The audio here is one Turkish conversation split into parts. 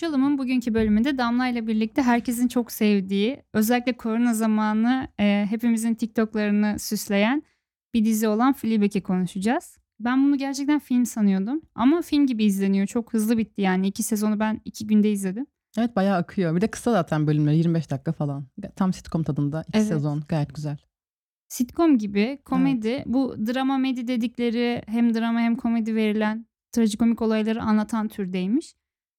Konuşalım'ın bugünkü bölümünde Damla ile birlikte herkesin çok sevdiği, özellikle korona zamanı e, hepimizin TikTok'larını süsleyen bir dizi olan Fleabag'i konuşacağız. Ben bunu gerçekten film sanıyordum ama film gibi izleniyor. Çok hızlı bitti yani. iki sezonu ben iki günde izledim. Evet bayağı akıyor. Bir de kısa zaten bölümleri 25 dakika falan. Tam sitcom tadında iki Evet. sezon gayet güzel. Sitcom gibi komedi, bu drama medi dedikleri hem drama hem komedi verilen trajikomik olayları anlatan türdeymiş.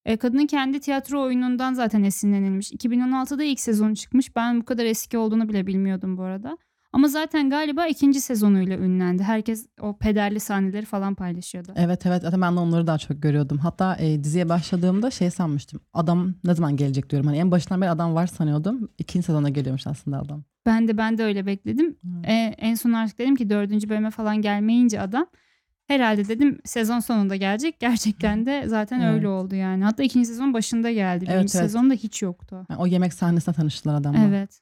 E, kadının kendi tiyatro oyunundan zaten esinlenilmiş. 2016'da ilk sezonu çıkmış. Ben bu kadar eski olduğunu bile bilmiyordum bu arada. Ama zaten galiba ikinci sezonuyla ünlendi. Herkes o pederli sahneleri falan paylaşıyordu. Evet evet zaten ben de onları daha çok görüyordum. Hatta e, diziye başladığımda şey sanmıştım. Adam ne zaman gelecek diyorum. Hani en başından beri adam var sanıyordum. İkinci sezona geliyormuş aslında adam. Ben de ben de öyle bekledim. Hmm. E, en son artık dedim ki dördüncü bölüme falan gelmeyince adam herhalde dedim sezon sonunda gelecek. Gerçekten de zaten Evet. öyle oldu yani. Hatta ikinci sezon başında geldi. Birinci Evet, evet. sezonda hiç yoktu. Yani o yemek sahnesinde tanıştılar adamla. Evet.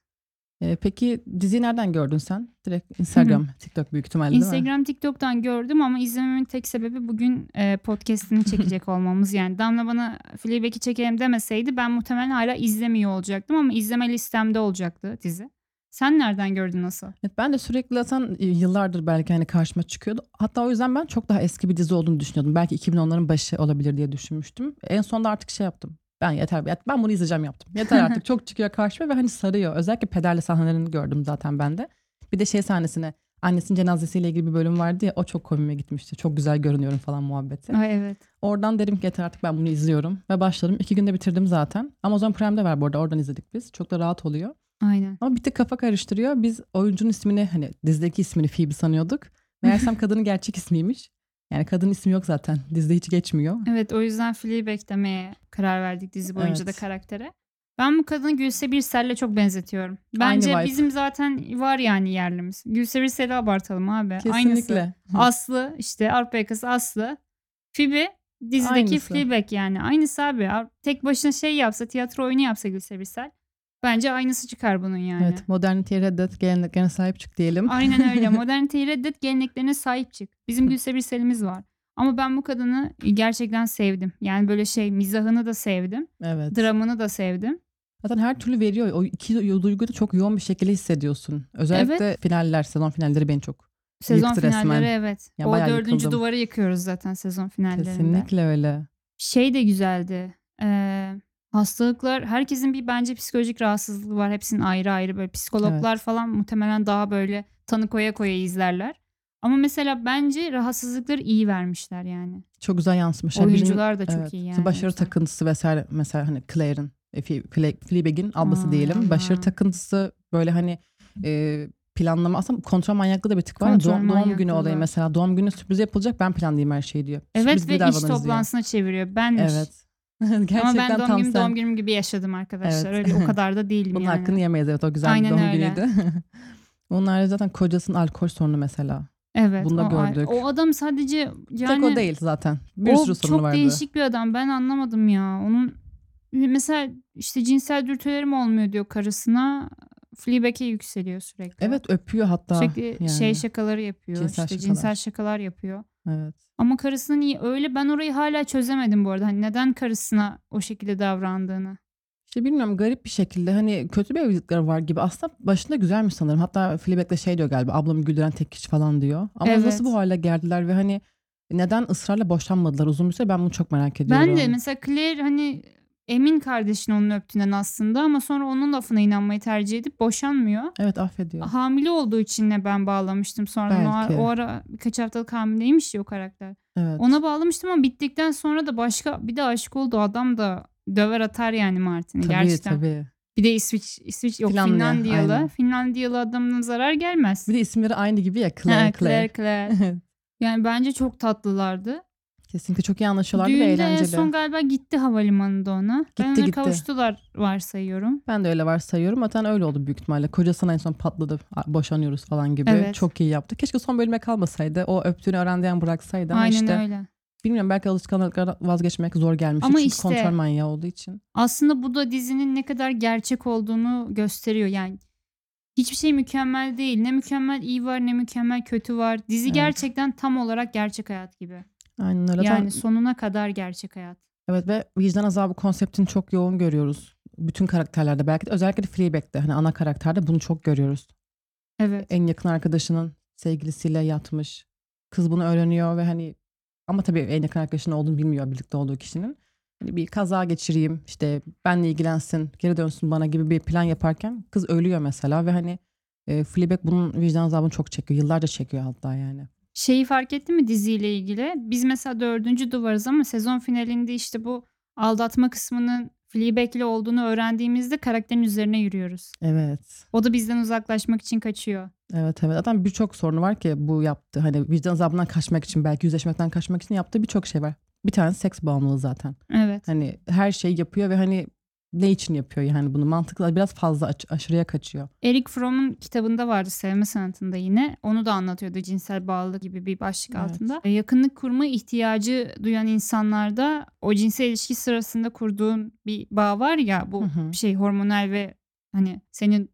E, peki diziyi nereden gördün sen? Direkt Instagram, TikTok büyük ihtimalle değil mi? Instagram, TikTok'tan gördüm ama izlememin tek sebebi bugün e, podcast'ini çekecek olmamız. Yani Damla bana Fleabag'i çekelim demeseydi ben muhtemelen hala izlemiyor olacaktım ama izleme listemde olacaktı dizi. Sen nereden gördün nasıl? Evet, ben de sürekli zaten e, yıllardır belki hani karşıma çıkıyordu. Hatta o yüzden ben çok daha eski bir dizi olduğunu düşünüyordum. Belki 2010'ların başı olabilir diye düşünmüştüm. En sonunda artık şey yaptım. Ben yeter yet- ben bunu izleyeceğim yaptım. Yeter artık çok çıkıyor karşıma ve hani sarıyor. Özellikle pederli sahnelerini gördüm zaten ben de. Bir de şey sahnesine annesinin cenazesiyle ilgili bir bölüm vardı ya o çok komiğime gitmişti. Çok güzel görünüyorum falan muhabbeti. Ay evet. Oradan dedim ki yeter artık ben bunu izliyorum ve başladım. İki günde bitirdim zaten. Amazon Prime'de var bu arada oradan izledik biz. Çok da rahat oluyor. Aynen. Ama bir tık kafa karıştırıyor. Biz oyuncunun ismini hani dizideki ismini Phoebe sanıyorduk. Meğersem kadının gerçek ismiymiş. Yani kadının ismi yok zaten. Dizide hiç geçmiyor. Evet o yüzden Fleabag demeye karar verdik dizi boyunca Evet. da karaktere. Ben bu kadını Gülse Birsel'le çok benzetiyorum. Bence bizim zaten var yani yerlimiz. Gülse Birsel'i abartalım abi. Aynısı. Kesinlikle. Aslı işte Avrupa yakası Aslı. Phoebe dizideki Aynısı. Fleabag yani. Aynısı abi. Tek başına şey yapsa tiyatro oyunu yapsa Gülse Birsel. Bence aynısı çıkar bunun yani. Evet moderniteyi reddet geleneklerine sahip çık diyelim. Aynen öyle. Moderniteyi reddet geleneklerine sahip çık. Bizim Gülse Birsel'imiz var. Ama ben bu kadını gerçekten sevdim. Yani böyle şey mizahını da sevdim. Evet. Dramını da sevdim. Zaten her türlü veriyor. O iki duyguyu da çok yoğun bir şekilde hissediyorsun. Özellikle finaller, sezon finalleri beni çok Sezon Yıktı finalleri resmen. evet. Ya o dördüncü yıkıldım. duvarı yıkıyoruz zaten sezon finallerinde. kesinlikle öyle. Şey de güzeldi. Ee, hastalıklar herkesin bir bence psikolojik rahatsızlığı var. Hepsinin ayrı ayrı böyle psikologlar Evet. falan muhtemelen daha böyle tanı koya koya izlerler. Ama mesela bence rahatsızlıkları iyi vermişler yani. Çok güzel. Birinin- Oyuncular da çok evet, iyi yani. Başarı yüzden. takıntısı vesaire mesela hani Claire'in, e, Fle- Fle- Fleabag'in ablası Ay diyelim. Başarı takıntısı böyle hani e, planlama aslında kontrol manyaklığı da bir tık var. ya. Doğum, doğum günü olayı mesela. Doğum günü sürpriz yapılacak ben planlayayım her şeyi diyor. Evet Sürpriz ve iş davranırız diyor. toplantısına çeviriyor. Benmiş. Evet. Gerçekten Ama ben doğum tam günüm sen. doğum günüm gibi yaşadım arkadaşlar. Evet. Öyle o kadar da değilim Bunun yani. hakkını yemeyiz evet o güzel Aynen bir doğum öyle. günüydü. Harici zaten kocasının alkol sorunu mesela. Evet. Bunu da o, gördük. O adam sadece yani Tek o değil zaten. Bir o sürü sorunu çok vardı. değişik bir adam. Ben anlamadım ya. Onun mesela işte cinsel dürtülerim olmuyor diyor karısına. Fleabag'e yükseliyor sürekli. Evet öpüyor hatta. Sürekli yani. şey şakaları yapıyor. Cinsel işte şakalar. cinsel şakalar yapıyor. Evet. Ama karısının iyi öyle ben orayı hala çözemedim bu arada. Hani neden karısına o şekilde davrandığını. İşte bilmiyorum garip bir şekilde hani kötü bir evlilikleri var gibi. Aslında başında güzelmiş sanırım. Hatta Fleabag'de şey diyor galiba ablamı güldüren tek kişi falan diyor. Ama Evet. nasıl bu hale geldiler ve hani neden ısrarla boşanmadılar uzun bir süre ben bunu çok merak ediyorum. Ben de mesela Claire hani emin kardeşin onun öptüğünden aslında ama sonra onun lafına inanmayı tercih edip boşanmıyor. Evet affediyor. Hamile olduğu için de ben bağlamıştım sonradan. O, Belki. o ara birkaç haftalık hamileymiş ya o karakter. Evet. Ona bağlamıştım ama bittikten sonra da başka bir de aşık oldu adam da döver atar yani Martin'i tabii gerçekten. tabii. Bir de İsviç, İsviç yok Finlandiya, Finlandiyalı. aynen. Finlandiyalı adamın zarar gelmez. Bir de isimleri aynı gibi ya Claire Ha, Claire. Claire, Claire. Yani bence çok tatlılardı. Kesinlikle çok iyi anlaşıyorlardı ve Düğünde en eğlenceli. son galiba gitti havalimanında ona. ben Gitti, onları gitti. kavuştular varsayıyorum. Ben de öyle varsayıyorum. Zaten öyle oldu büyük ihtimalle. Kocasına en son patladı. Boşanıyoruz falan gibi. Evet. Çok iyi yaptı. Keşke son bölüme kalmasaydı. O öptüğünü öğrendiğin bıraksaydı. Ama Aynen işte öyle. bilmiyorum belki alışkanlıklardan vazgeçmek zor gelmiş. Ama Çünkü işte- kontrol manyağı olduğu için. Aslında bu da dizinin ne kadar gerçek olduğunu gösteriyor. Yani hiçbir şey mükemmel değil. Ne mükemmel iyi var ne mükemmel kötü var. Dizi Evet. gerçekten tam olarak gerçek hayat gibi. Aynen öyle. Yani Zaten sonuna kadar gerçek hayat. Evet ve vicdan azabı konseptini çok yoğun görüyoruz. Bütün karakterlerde belki de özellikle de Fleabag'de hani ana karakterde bunu çok görüyoruz. Evet. En yakın arkadaşının sevgilisiyle yatmış. Kız bunu öğreniyor ve hani ama tabii en yakın arkadaşının olduğunu bilmiyor birlikte olduğu kişinin. Hani bir kaza geçireyim işte benle ilgilensin geri dönsün bana gibi bir plan yaparken kız ölüyor mesela ve hani e, Fleabag bunun vicdan azabını çok çekiyor. Yıllarca çekiyor hatta yani. Şeyi fark ettin mi diziyle ilgili? Biz mesela dördüncü duvarız ama sezon finalinde işte bu aldatma kısmının Fleabag'li olduğunu öğrendiğimizde karakterin üzerine yürüyoruz. Evet. O da bizden uzaklaşmak için kaçıyor. Evet evet. Zaten birçok sorunu var ki bu yaptı. Hani vicdan azabından kaçmak için belki yüzleşmekten kaçmak için yaptığı birçok şey var. Bir tane seks bağımlılığı zaten. Evet. Hani her şeyi yapıyor ve hani ne için yapıyor yani bunu mantıklı biraz fazla aş- aşırıya kaçıyor. Eric Fromm'un kitabında vardı sevme sanatında yine. Onu da anlatıyordu cinsel bağlılık gibi bir başlık Evet. altında. E, Yakınlık kurma ihtiyacı duyan insanlarda o cinsel ilişki sırasında kurduğun bir bağ var ya bu Hı hı. şey hormonal ve hani senin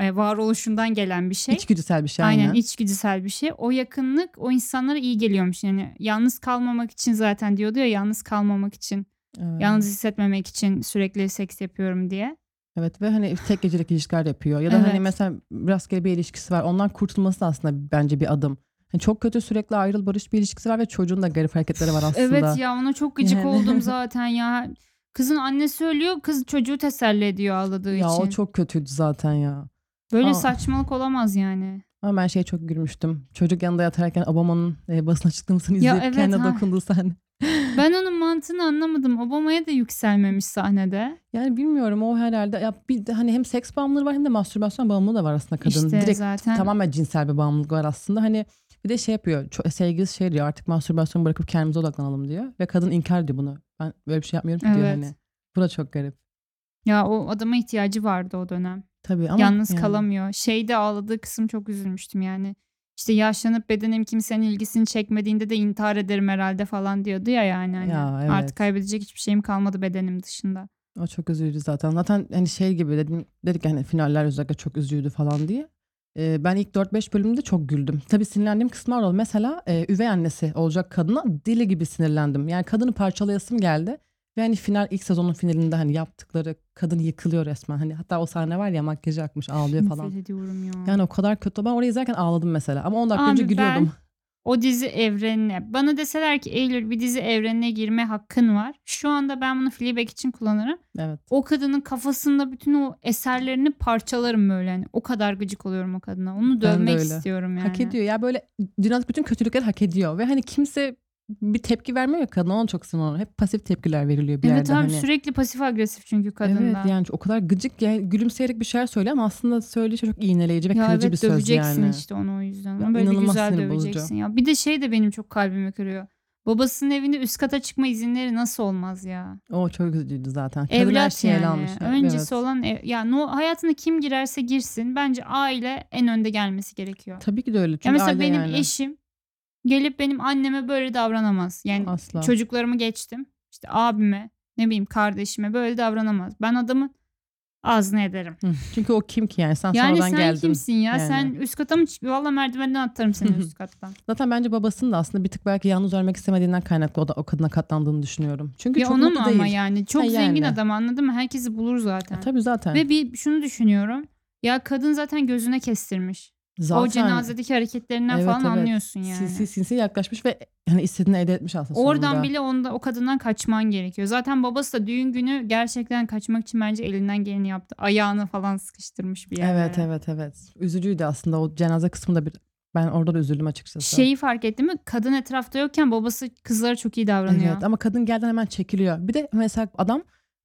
e, varoluşundan gelen bir şey. İçgüdüsel bir şey Aynen aynen. içgüdüsel bir şey. O yakınlık o insanlara iyi geliyormuş. Yani yalnız kalmamak için zaten diyordu ya yalnız kalmamak için, Evet. yalnız hissetmemek için sürekli seks yapıyorum diye. Evet ve hani tek gecelik ilişkiler yapıyor. Ya da Evet. hani mesela rastgele bir ilişkisi var. Ondan kurtulması da aslında bence bir adım. Hani çok kötü sürekli ayrıl barış bir ilişkisi var ve çocuğun da garip hareketleri var aslında. Evet ya ona çok gıcık Yani. oldum zaten ya. Kızın annesi ölüyor kız çocuğu teselli ediyor ağladığı Ya için. o çok kötüydü zaten ya. Böyle Aa. saçmalık olamaz yani. Ama ben şeye çok gülmüştüm. Çocuk yanında yatarken Obama'nın e, basın açıklamasını Ya izleyip evet, kendine ha. dokunduğu sahne. Ben onun mantığını anlamadım. Obama'ya da yükselmemiş sahnede. Yani bilmiyorum o herhalde ya bir de hani hem seks bağımlılığı var hem de mastürbasyon bağımlılığı da var aslında kadın. İşte Direkt zaten. tamamen cinsel bir bağımlılık var aslında. Hani bir de şey yapıyor. Çok, sevgilisi şey diyor artık mastürbasyon bırakıp kendimize odaklanalım diyor. Ve kadın inkar ediyor bunu. Ben böyle bir şey yapmıyorum ki diyor Evet. hani. Bu da çok garip. Ya o adama ihtiyacı vardı o dönem. Tabii ama Yalnız yani- kalamıyor. Şeyde ağladığı kısım çok üzülmüştüm yani. İşte yaşlanıp bedenim kimsenin ilgisini çekmediğinde de intihar ederim herhalde falan diyordu ya yani. Hani Ya, evet. Artık kaybedecek hiçbir şeyim kalmadı bedenim dışında. O çok üzücü zaten. Zaten hani şey gibi dedim dedik hani finaller özellikle çok üzücüydü falan diye. Ee, ben ilk 4-5 bölümde çok güldüm. Tabii sinirlendiğim kısımlar oldu. Mesela e, üvey annesi olacak kadına deli gibi sinirlendim. Yani kadını parçalayasım geldi. Ve hani final ilk sezonun finalinde hani yaptıkları kadın yıkılıyor resmen. Hani hatta o sahne var ya makyajı akmış ağlıyor falan. Nefret ediyorum ya. Yani o kadar kötü. Ben orayı izlerken ağladım mesela. Ama 10 dakika önce Abi ben- gülüyordum. O dizi evrenine. Bana deseler ki Eylül bir dizi evrenine girme hakkın var. Şu anda ben bunu Fleabag için kullanırım. Evet. O kadının kafasında bütün o eserlerini parçalarım böyle. Yani o kadar gıcık oluyorum o kadına. Onu Ben dövmek istiyorum yani. Hak ediyor. Ya böyle dünyadaki bütün kötülükleri hak ediyor. Ve hani kimse bir tepki vermiyor ya kadına. Ona çok sinir. Hep pasif tepkiler veriliyor bir Evet yerde. abi hani. sürekli pasif agresif çünkü kadında. Evet yani o kadar gıcık yani gülümseyerek bir şeyler söylüyor ama aslında söylediği şey çok iğneleyici ve ya kırıcı evet bir söz döveceksin yani. işte onu o yüzden. Ya böyle güzel sinir bozucu. döveceksin ya. Bir de şey de benim çok kalbimi kırıyor. Babasının evinde üst kata çıkma izinleri nasıl olmaz ya? O çok üzücüydü zaten. Kadın Evlat yani. almış. Öncesi Evet. olan ev, ya no, hayatına kim girerse girsin bence aile en önde gelmesi gerekiyor. Tabii ki de öyle. Çünkü Ya mesela benim yani. eşim gelip benim anneme böyle davranamaz. Yani Asla. çocuklarımı geçtim. İşte abime, ne bileyim kardeşime böyle davranamaz. Ben adamın ağzını ederim. Çünkü o kim ki yani sen Yani sonradan sen geldin. kimsin ya? Yani. Sen üst kata mı çık? Valla merdivenden atarım seni üst kattan. Zaten bence babasının da aslında bir tık belki yalnız ölmek istemediğinden kaynaklı o da o kadına katlandığını düşünüyorum. Çünkü ya çok ona mı değil. ama yani? Çok Ha, zengin yani. adam anladın mı? Herkesi bulur zaten. E, tabii zaten. Ve bir şunu düşünüyorum. Ya kadın zaten gözüne kestirmiş. Zaten o cenazedeki hareketlerinden Evet, falan evet. anlıyorsun yani. Sinsi sinsi yaklaşmış ve hani istediğini elde etmiş aslında Oradan sonunda. bile onda o kadından kaçman gerekiyor. Zaten babası da düğün günü gerçekten kaçmak için bence elinden geleni yaptı. Ayağını falan sıkıştırmış bir yerlere. Evet evet evet. Üzücüydü aslında o cenaze kısmında bir ben orada da üzüldüm açıkçası. Şeyi fark etti mi? Kadın etrafta yokken babası kızlara çok iyi davranıyor. Evet ama kadın gelden hemen çekiliyor. Bir de mesela adam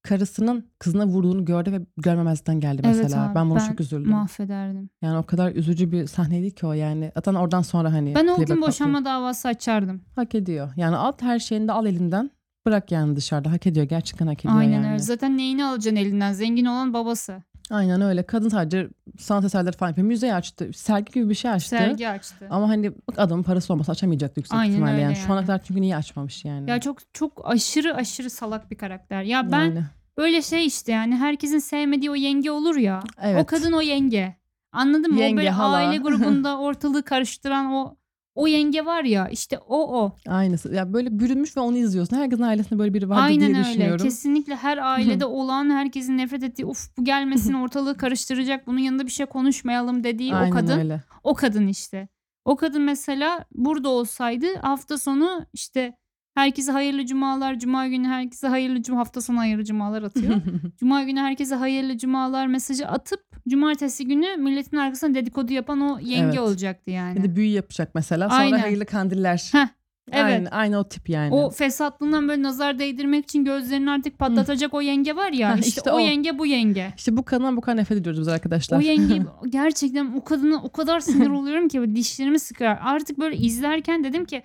karısının kızına vurduğunu gördü ve görmemezlikten geldi Evet mesela. abi, ben bunu ben çok üzüldüm. Mahvederdim. yani o kadar üzücü bir sahneydi ki o yani. Zaten oradan sonra hani. Ben o gün patlıyor. boşanma davası açardım. Hak ediyor. Yani at her şeyini de al elinden. Bırak yani dışarıda. Hak ediyor. Gerçekten hak ediyor Aynen yani. öyle. Zaten neyini alacaksın elinden? Zengin olan babası. Aynen öyle. Kadın sadece sanat eserleri falan yapıyor. Müze açtı. Sergi gibi bir şey açtı. Sergi açtı. Ama hani bak adamın parası olmasa açamayacaktı yüksek Aynen ihtimalle öyle yani. Şu ana yani. kadar çünkü niye açmamış yani. Ya çok çok aşırı aşırı salak bir karakter. Ya ben Yani. Böyle şey işte yani herkesin sevmediği o yenge olur ya. Evet. O kadın o yenge. Anladın mı? Yenge, o böyle hala. aile grubunda ortalığı karıştıran o O yenge var ya işte o o. Aynısı. Ya böyle bürünmüş ve onu izliyorsun. Herkesin ailesinde böyle biri vardı Aynen diye öyle. düşünüyorum. Kesinlikle her ailede olan herkesin nefret ettiği uf bu gelmesin ortalığı karıştıracak bunun yanında bir şey konuşmayalım dediği Aynen o kadın. öyle. O kadın işte. O kadın mesela burada olsaydı hafta sonu işte herkese hayırlı cumalar, cuma günü herkese hayırlı cuma hafta sonu hayırlı cumalar atıyor. cuma günü herkese hayırlı cumalar mesajı atıp cumartesi günü milletin arkasına dedikodu yapan o yenge Evet. olacaktı yani. De büyü yapacak mesela. Sonra Aynen. hayırlı kandiller. Heh, evet. Aynı, aynı o tip yani. O fesatlığından böyle nazar değdirmek için gözlerini artık patlatacak o yenge var ya. Heh, işte, işte o, o. yenge bu yenge. İşte bu kadından bu kadar nefret ediyoruz biz arkadaşlar. O yenge gerçekten o kadına o kadar sinir oluyorum ki dişlerimi sıkar. Artık böyle izlerken dedim ki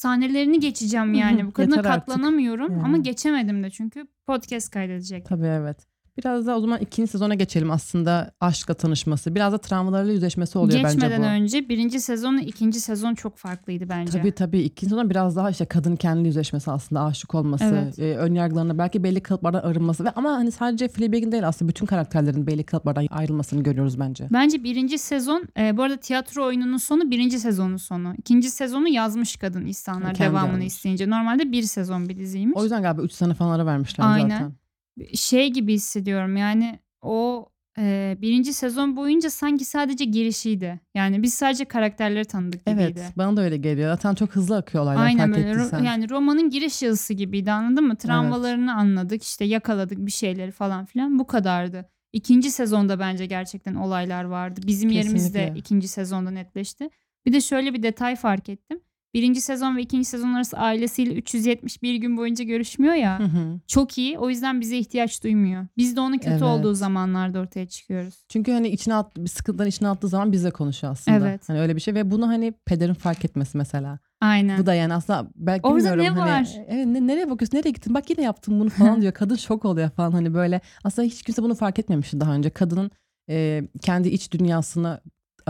sahnelerini geçeceğim yani. Bu kadına Yeter artık. katlanamıyorum Yani. ama geçemedim de çünkü podcast kaydedecek. Tabii evet. Biraz da o zaman ikinci sezona geçelim aslında aşkla tanışması. Biraz da travmalarıyla yüzleşmesi oluyor Geçmeden bence bu. önce birinci sezonla ikinci sezon çok farklıydı bence. Tabii tabii ikinci sezon biraz daha işte kadın kendi yüzleşmesi aslında aşık olması, Evet. e, ön yargılarına belki belli kalıplardan arınması ve ama hani sadece Fleabag'in değil aslında bütün karakterlerin belli kalıplardan ayrılmasını görüyoruz bence. Bence birinci sezon e, bu arada tiyatro oyununun sonu birinci sezonun sonu. İkinci sezonu yazmış kadın insanlar Kendi devamını yazmış. isteyince. Normalde bir sezon bir diziymiş. O yüzden galiba 3 sene falan ara vermişler Aynen. zaten. Şey gibi hissediyorum yani o e, birinci sezon boyunca sanki sadece girişiydi. Yani biz sadece karakterleri tanıdık gibiydi. Evet bana da öyle geliyor. Zaten çok hızlı akıyor olaylar Aynen fark böyle ro- yani romanın giriş yazısı gibiydi anladın mı? Travmalarını anladık işte yakaladık bir şeyleri falan filan bu kadardı. İkinci sezonda bence gerçekten olaylar vardı. Bizim yerimiz de Kesinlikle. ikinci sezonda netleşti. Bir de şöyle bir detay fark ettim. Birinci sezon ve ikinci sezon arası ailesiyle 371 gün boyunca görüşmüyor ya. Hı hı. çok iyi. O yüzden bize ihtiyaç duymuyor. Biz de onun kötü Evet. olduğu zamanlarda ortaya çıkıyoruz. Çünkü hani içine at, bir sıkıntıdan içine attığı zaman bizle konuşuyor aslında. Evet. Hani öyle bir şey ve bunu hani pederin fark etmesi mesela. Aynen. Bu da yani aslında belki Orada bilmiyorum ne hani var? evet, ne- nereye bakıyorsun nereye gittin bak yine yaptım bunu falan diyor. Kadın şok oluyor falan hani böyle aslında hiç kimse bunu fark etmemişti daha önce. Kadının e, kendi iç dünyasına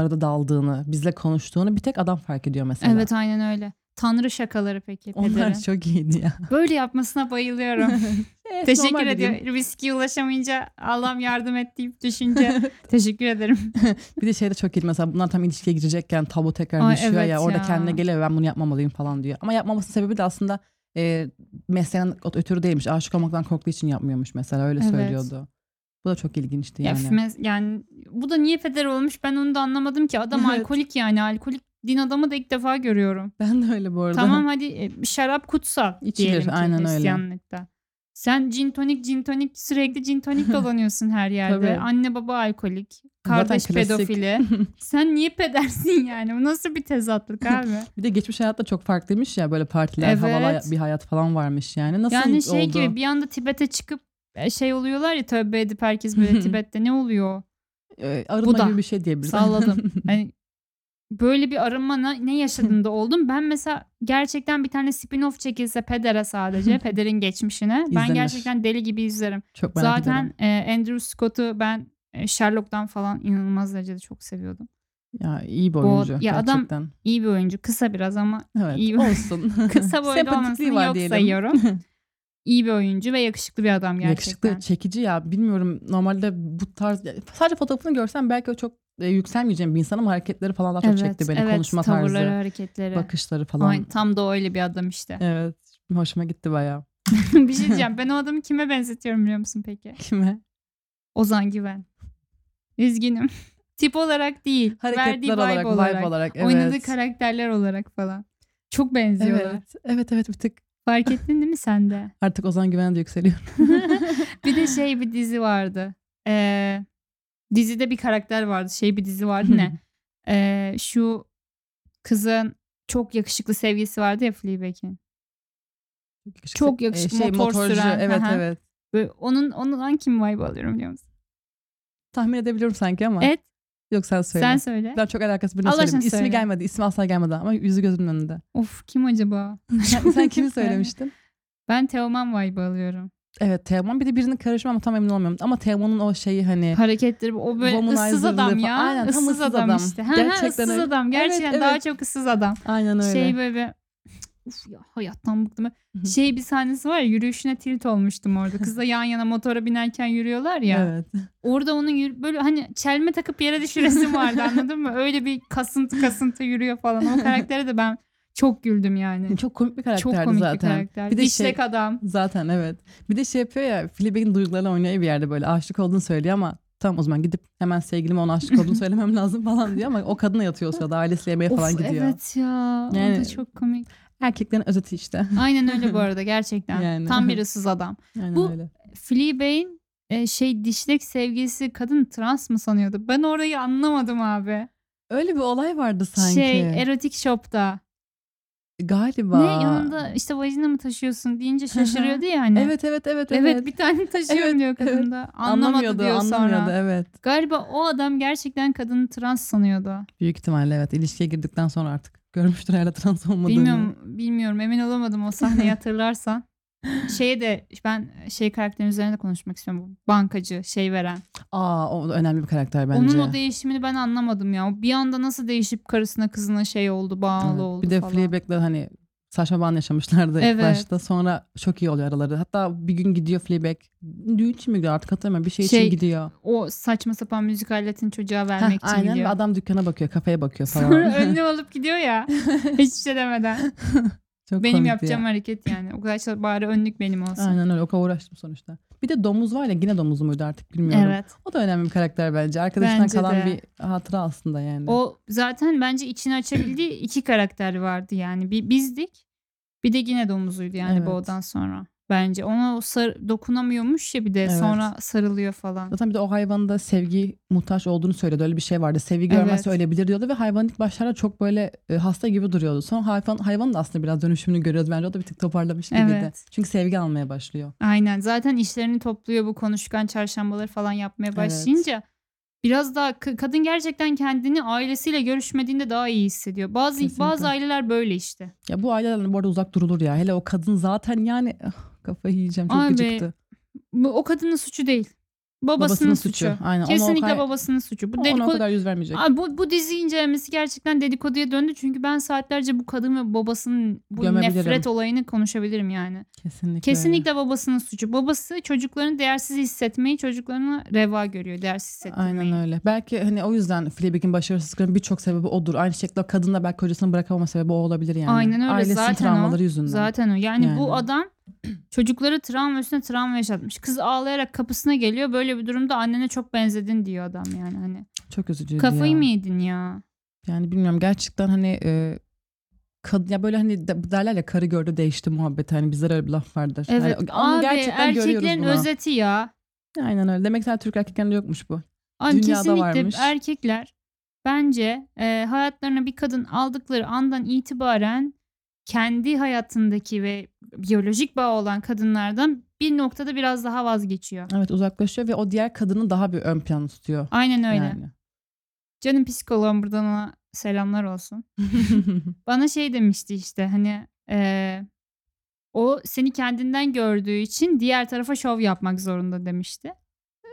arada daldığını, bizle konuştuğunu bir tek adam fark ediyor mesela. Evet aynen öyle. Tanrı şakaları peki Onlar pederin. çok iyiydi ya. Böyle yapmasına bayılıyorum. Evet, Teşekkür normal ediyor. dediğim. Riski ulaşamayınca Allah'ım yardım et deyip düşünce teşekkür ederim. Bir de şey de çok iyi mesela bunlar tam ilişkiye girecekken tablo tekrar Ay, düşüyor evet ya orada ya. kendine geliyor ben bunu yapmamalıyım falan diyor. Ama yapmamasının sebebi de aslında e, mesleğinden ötürü değilmiş. Aşık olmaktan korktuğu için yapmıyormuş mesela öyle Evet. söylüyordu. Bu da çok ilginçti Ya, yani. mes- yani bu da niye peder olmuş ben onu da anlamadım ki. Adam Evet. alkolik yani alkolik din adamı da ilk defa görüyorum. Ben de öyle bu arada. Tamam hadi e, şarap kutsal İçilir, diyelim ki aynen öyle. Hristiyanlıkta. Sen gin tonik gin tonik sürekli gin tonik dolanıyorsun her yerde. Tabii. Anne baba alkolik. Kardeş pedofili. Sen niye pedersin yani? Bu nasıl bir tezatlık abi? Bir de geçmiş hayatta çok farklıymış ya böyle partiler, Evet. havalı bir hayat falan varmış yani. Nasıl yani şey oldu? gibi bir anda Tibet'e çıkıp e, şey oluyorlar ya tövbe edip herkes böyle Tibet'te ne oluyor? Ee, arınma da. gibi bir şey diyebiliriz. Salladım. Hani böyle bir arınma ne, ne yaşadığında oldum. Ben mesela gerçekten bir tane spin-off çekilse Peder'e sadece. Peder'in geçmişine. Ben İzlenir. gerçekten deli gibi izlerim. çok merak Zaten ederim. e, Andrew Scott'u ben e, Sherlock'tan falan inanılmaz derecede çok seviyordum. Ya iyi bir Bu- oyuncu ya adam- gerçekten. İyi bir oyuncu. Kısa biraz ama Evet iyi bir- olsun. kısa Sempatikliği olmasını yok diyelim. sayıyorum. İyi bir oyuncu ve yakışıklı bir adam gerçekten. Yakışıklı, çekici ya. Bilmiyorum normalde bu tarz sadece fotoğrafını görsem belki o çok e, yükselmeyeceğim bir insan ama hareketleri falan daha çok çekti beni. evet, Konuşma tavırları, tarzı, hareketleri. bakışları falan. Ay, tam da öyle bir adam işte. Evet. Hoşuma gitti bayağı. bir şey diyeceğim. Ben o adamı kime benzetiyorum biliyor musun peki? Kime? Ozan Güven. Üzgünüm. Tip olarak değil. verdiği Hareketler vibe olarak, olarak. vibe olarak. Evet. Oynadığı karakterler olarak falan. Çok benziyorlar. Evet. Evet evet bir tık Fark ettin değil mi sen de? artık Ozan Güven de yükseliyor. bir de şey bir dizi vardı. Ee, dizide bir karakter vardı. Şey bir dizi vardı ne? Ee, şu kızın çok yakışıklı sevgilisi vardı ya Fleabag'in. Çok yakışıklı, şey, motor süren. Evet Aha. evet. Böyle onun ondan kim vibe alıyorum biliyor musun? Tahmin edebiliyorum sanki ama. Et Yok sen söyle. sen söyle. Ben çok alakası Allah söyleyeyim. İsmi söyle. gelmedi. ismi asla gelmedi ama yüzü gözümün önünde. Of kim acaba? sen, sen kimi söylemiştin? Ben Teoman vibe alıyorum. Evet Teoman bir de birinin karışımı ama tam emin olamıyorum. Ama Teoman'ın o şeyi hani Hareketleri o böyle ıssız adam falan. ya. Aynen, tam ıssız ıssız adam, adam. işte. Ha, Gerçekten ıssız öyle. adam. Gerçekten Evet, daha evet. çok ıssız adam. aynen öyle. Şey böyle uf ya hayattan bıktım. şey bir sahnesi var ya yürüyüşüne tilt olmuştum orada. Kızla yan yana motora binerken yürüyorlar ya. Evet. Orada onun yürü- böyle hani çelme takıp yere düşüresim vardı anladın mı? Öyle bir kasıntı kasıntı yürüyor falan. O karaktere de ben çok güldüm yani. Çok komik bir karakterdi Çok komik zaten. bir karakter. Bir de Dişlek şey- adam. Zaten evet. Bir de şey yapıyor ya Fleabag'in duygularıyla oynuyor bir yerde böyle aşık olduğunu söylüyor ama tamam o zaman gidip hemen sevgilime ona aşık olduğunu söylemem lazım falan diyor ama o kadına yatıyor o sırada ailesiyle yemeğe falan gidiyor. Evet ya. O Yani- da çok komik. Erkeklerin özeti işte. Aynen öyle bu arada gerçekten. Yani. Tam bir ıssız adam. Aynen Bu- öyle. Fleabag'in e, şey dişlek sevgilisi kadın trans mı sanıyordu? Ben orayı anlamadım abi. Öyle bir olay vardı sanki. Şey erotik shop'ta. Galiba. Ne yanında işte vajina mı taşıyorsun deyince şaşırıyordu ya hani. Evet evet evet. Evet, bir tane taşıyorum Evet, diyor kadın da. Anlamadı anlamıyordu diyor anlamıyordu sonra. evet. Galiba o adam gerçekten kadını trans sanıyordu. Büyük ihtimalle evet. İlişkiye girdikten sonra artık görmüştür herhalde trans olmadığını. Bilmiyorum bilmiyorum emin olamadım o sahneyi hatırlarsan. Şeye de ben şey karakterin üzerine de konuşmak istiyorum. Bankacı şey veren. Aa o da önemli bir karakter bence. Onun o değişimini ben anlamadım ya. Bir anda nasıl değişip karısına kızına şey oldu bağlı Evet. oldu Bir de falan. Fleabag'le hani saçma bağını yaşamışlardı ilk Evet. başta. Sonra çok iyi oluyor araları. Hatta bir gün gidiyor Fleabag. Düğün için mi gidiyor artık hatırlamıyorum. Bir şey, Şey, için gidiyor. O saçma sapan müzik aletini çocuğa Heh, vermek için aynen gidiyor. adam dükkana bakıyor kafeye bakıyor falan. Sonra önlü alıp gidiyor ya. Hiçbir şey demeden. çok Benim yapacağım ya. hareket yani. O kadar çok bari önlük benim olsun. Aynen öyle o kadar uğraştım sonuçta. Bir de domuz var ya yine domuz muydu artık bilmiyorum. Evet. O da önemli bir karakter bence. Arkadaşından Bence kalan de. bir hatıra aslında yani. O zaten bence içini açabildiği iki karakter vardı yani. Bir bizdik bir de yine domuzuydu yani Evet. Bo'dan sonra. Bence ona o sar- dokunamıyormuş ya bir de Evet. sonra sarılıyor falan. Zaten bir de o hayvanın da sevgi muhtaç olduğunu söyledi. Öyle bir şey vardı. Sevgi görmezse Evet. ölebilir diyordu ve hayvan ilk başlarda çok böyle e, hasta gibi duruyordu. Sonra hayvan, hayvanın da aslında biraz dönüşümünü görüyoruz. Bence o da bir tık toparlamış gibiydi. Evet. Çünkü sevgi almaya başlıyor. Aynen zaten işlerini topluyor bu konuşkan çarşambaları falan yapmaya başlayınca biraz daha kadın gerçekten kendini ailesiyle görüşmediğinde daha iyi hissediyor. Bazı Kesinlikle. bazı aileler böyle işte. Ya bu ailelerden bu arada uzak durulur ya. Hele o kadın zaten yani ah, kafayı yiyeceğim çok Abi, gıcıktı. Bu o kadının suçu değil. Babasının, Babasının suçu. suçu. Aynen. Ona o Kesinlikle kay- babasının suçu. Bu Ona o dedikodu kadar yüz vermeyecek. Abi bu, bu dizi incelemesi gerçekten dedikoduya döndü. Çünkü ben saatlerce bu kadın ve babasının bu nefret olayını konuşabilirim yani. Kesinlikle. Kesinlikle babasının suçu. Babası çocuklarını değersiz hissetmeyi çocuklarına reva görüyor. Değersiz hissetmeyi. Aynen öyle. Belki hani o yüzden Fleabag'in başarısızlıklarının birçok sebebi odur. Aynı şekilde kadın da belki kocasını bırakamama sebebi o olabilir yani. Aynen öyle. Ailesinin Zaten travmaları o. yüzünden. Zaten o. Yani, Yani. bu adam çocukları travma üstüne travma yaşatmış. Kız ağlayarak kapısına geliyor. Böyle bir durumda annene çok benzedin diyor adam yani. Hani Çok üzücüydü kafayı ya. mı yedin ya? Yani bilmiyorum gerçekten hani e, kad, ya böyle hani de- derler ya karı gördü değişti muhabbeti hani bizlere bir laf vardır. Evet. Hani onu Abi gerçekten erkeklerin özeti ya. Aynen öyle. Demek ki Türk erkeklerinde yokmuş bu. Abi Dünyada kesinlikle varmış. erkekler bence e, hayatlarına bir kadın aldıkları andan itibaren kendi hayatındaki ve biyolojik bağ olan kadınlardan bir noktada biraz daha vazgeçiyor. Evet uzaklaşıyor ve o diğer kadını daha bir ön plana tutuyor. Aynen öyle. Yani. Canım psikoloğum buradan ona selamlar olsun. Bana şey demişti işte hani e, o seni kendinden gördüğü için diğer tarafa şov yapmak zorunda demişti.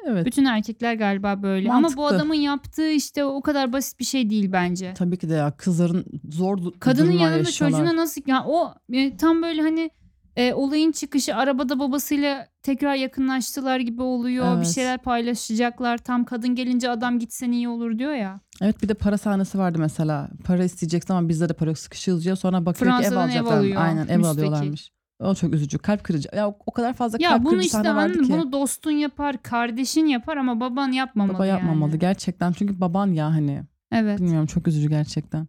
Evet. Bütün erkekler galiba böyle ama bu Mantıklı. adamın yaptığı işte o kadar basit bir şey değil bence. Tabii ki de ya kızların zor Kadının yanında yaşıyorlar. çocuğuna nasıl ya o e, tam böyle hani e, olayın çıkışı arabada babasıyla tekrar yakınlaştılar gibi oluyor. Bir Evet. şeyler paylaşacaklar. Tam kadın gelince adam gitsen iyi olur diyor ya. Evet bir de para sahnesi vardı mesela. Para isteyeceksin ama bizde de para sıkışığız diyor. Sonra bakıyor ki ev ev alacaklar. alıyor, Aynen ev müstakil. alıyorlarmış. O çok üzücü. Kalp kırıcı. Ya o, o kadar fazla Ya kalp bunu kırıcı işte sahne vardı ki. Bunu dostun yapar, kardeşin yapar ama baban yapmamalı Baba yapmamalı yani. gerçekten. Çünkü baban ya hani. Evet. Bilmiyorum çok üzücü gerçekten.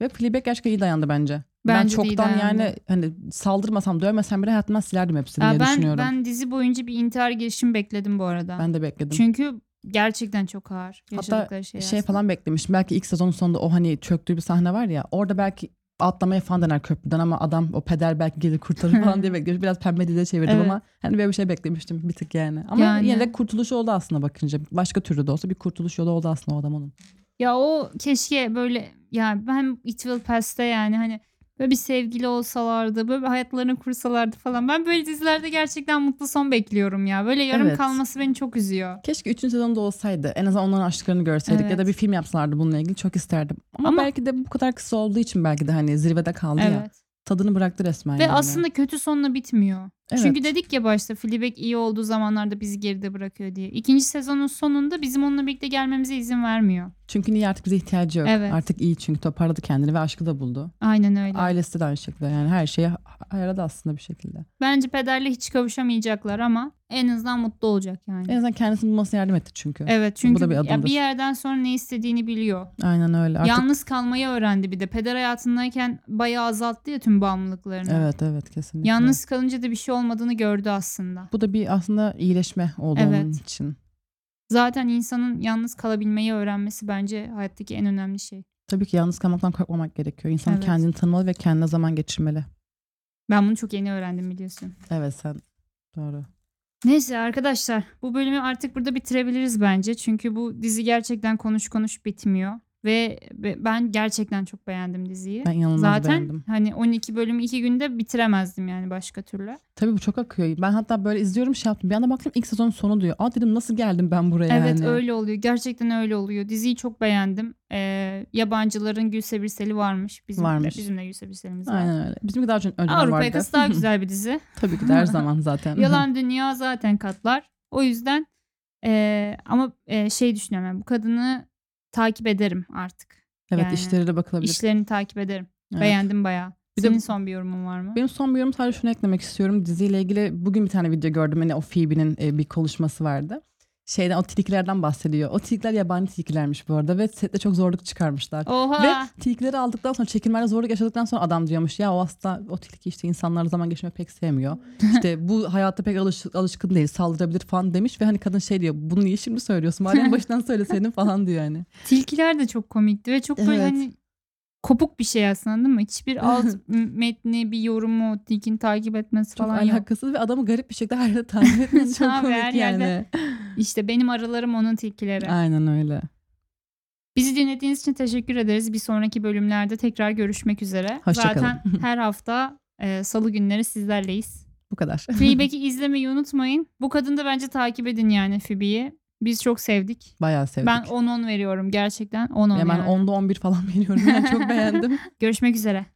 Ve Fleabag gerçekten iyi dayandı bence. ben Bence iyi çoktan yani hani saldırmasam dövmesem bile hayatımdan silerdim hepsini Ya diye ben düşünüyorum. ben dizi boyunca bir intihar girişim bekledim bu arada. Ben de bekledim. Çünkü gerçekten çok ağır yaşadıkları şey. şey falan beklemiştim. Belki ilk sezonun sonunda o hani çöktüğü bir sahne var ya. Orada belki atlamaya falan dener köprüden ama adam o peder belki gelir kurtarır falan diye bekliyorum. Biraz pembe dize çevirdim Evet. ama hani böyle bir şey beklemiştim bir tık yani. Ama Yani. yine de kurtuluş oldu aslında bakınca. Başka türlü de olsa bir kurtuluş yolu oldu aslında o adam onun. Ya o keşke böyle ya ben It Will Pass'te yani hani böyle bir sevgili olsalardı, böyle bir hayatlarını kursalardı falan. Ben böyle dizilerde gerçekten mutlu son bekliyorum ya. Böyle yarım Evet. kalması beni çok üzüyor. Keşke 3. sezonda olsaydı. En azından onların aşklarını görseydik ya da Evet. bir film yapsalardı bununla ilgili çok isterdim. Ama, Ama- belki de bu kadar kısa olduğu için belki de hani zirvede kaldı ya. Evet. Tadını bıraktı resmen Ve yani. aslında kötü sonla bitmiyor. Evet. Çünkü dedik ya başta Fleabag iyi olduğu zamanlarda bizi geride bırakıyor diye. İkinci sezonun sonunda bizim onunla birlikte gelmemize izin vermiyor. Çünkü niye artık bize ihtiyacı yok. Evet. Artık iyi çünkü toparladı kendini ve aşkı da buldu. Aynen öyle. Ailesi de aynı şekilde yani her şeyi ayarladı aslında bir şekilde. Bence pederle hiç kavuşamayacaklar ama en azından mutlu olacak yani. En azından kendisini bulmasına yardım etti çünkü. Evet çünkü da bir ya adımdır. bir yerden sonra ne istediğini biliyor. Aynen öyle. Artık Yalnız kalmayı öğrendi bir de. Peder hayatındayken bayağı azalttı ya tüm bağımlılıklarını. Evet evet kesinlikle. Yalnız kalınca da bir şey olmadığını gördü aslında. Bu da bir aslında iyileşme oldu Evet. onun için. Zaten insanın yalnız kalabilmeyi öğrenmesi bence hayattaki en önemli şey. Tabii ki yalnız kalmaktan korkmamak gerekiyor. İnsan Evet. kendini tanımalı ve kendine zaman geçirmeli. Ben bunu çok yeni öğrendim biliyorsun. Evet sen doğru. Neyse arkadaşlar bu bölümü artık burada bitirebiliriz bence. Çünkü bu dizi gerçekten konuş konuş bitmiyor. Ve ben gerçekten çok beğendim diziyi. Ben inanılmaz Zaten beğendim. hani 12 bölümü 2 günde bitiremezdim yani başka türlü. Tabii bu çok akıyor. Ben hatta böyle izliyorum şey yaptım. Bir anda baktım ilk sezonun sonu diyor. Aa dedim nasıl geldim ben buraya Evet yani. öyle oluyor. Gerçekten öyle oluyor. Diziyi çok beğendim. Ee, yabancıların Gülse Birsel'i varmış. Bizim Varmış. De, bizim de Gülse Birsel'imiz var. Aynen öyle. Bizimki daha önce önceden Avrupa vardı. Yakası daha güzel bir dizi. Tabii ki de her zaman zaten. Yalan Dünya zaten katlar. O yüzden ee, ama ee, şey düşünüyorum. yani bu kadını takip ederim artık. evet yani işleri de bakılabilir. İşlerini takip ederim. Evet. Beğendim bayağı. Bir de- Senin son bir yorumun var mı? Benim son bir yorum sadece şunu eklemek istiyorum. Diziyle ilgili bugün bir tane video gördüm. Hani o Phoebe'nin e, bir konuşması vardı. Şeyden o tilkilerden bahsediyor. O tilkiler yabancı tilkilermiş bu arada ve sette çok zorluk çıkarmışlar. Oha. Ve tilkileri aldıktan sonra çekilmede zorluk yaşadıktan sonra adam diyormuş ya o aslında o tilki işte insanlarla zaman geçirmeyi pek sevmiyor. İşte bu hayatta pek alış, alışkın değil saldırabilir falan demiş ve hani kadın şey diyor bunu niye şimdi söylüyorsun madem başından söyleseydin falan diyor yani. Tilkiler de çok komikti ve çok böyle Evet. hani kopuk bir şey aslında değil mi? Hiçbir alt metni, bir yorumu, tilkini takip etmesi Çok falan yok. alakasız ve adamı garip bir şekilde her yerde takip etmesi çok komik yerde. yani. İşte benim aralarım onun tilkileri. Aynen öyle. Bizi dinlediğiniz için teşekkür ederiz. Bir sonraki bölümlerde tekrar görüşmek üzere. Hoşça kalın. Zaten her hafta e, salı günleri sizlerleyiz. Bu kadar. Fleabag'i izlemeyi unutmayın. Bu kadını da bence takip edin yani Phoebe'yi. Biz çok sevdik. Bayağı sevdik. Ben 10-10 veriyorum gerçekten. 10-10 Ya ben yani. 10'da 11 falan veriyorum. Yani çok beğendim. Görüşmek üzere.